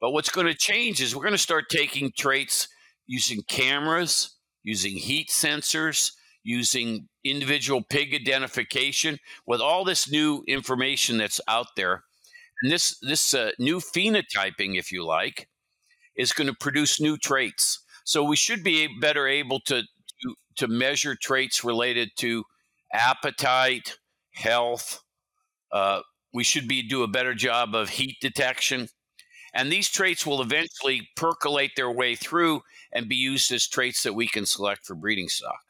But what's going to change is we're going to start taking traits using cameras, using heat sensors, using individual pig identification with all this new information that's out there. And this this uh, new phenotyping, if you like, is going to produce new traits. So we should be better able to to, to measure traits related to appetite, health. Uh, we should be do a better job of heat detection. And these traits will eventually percolate their way through and be used as traits that we can select for breeding stock.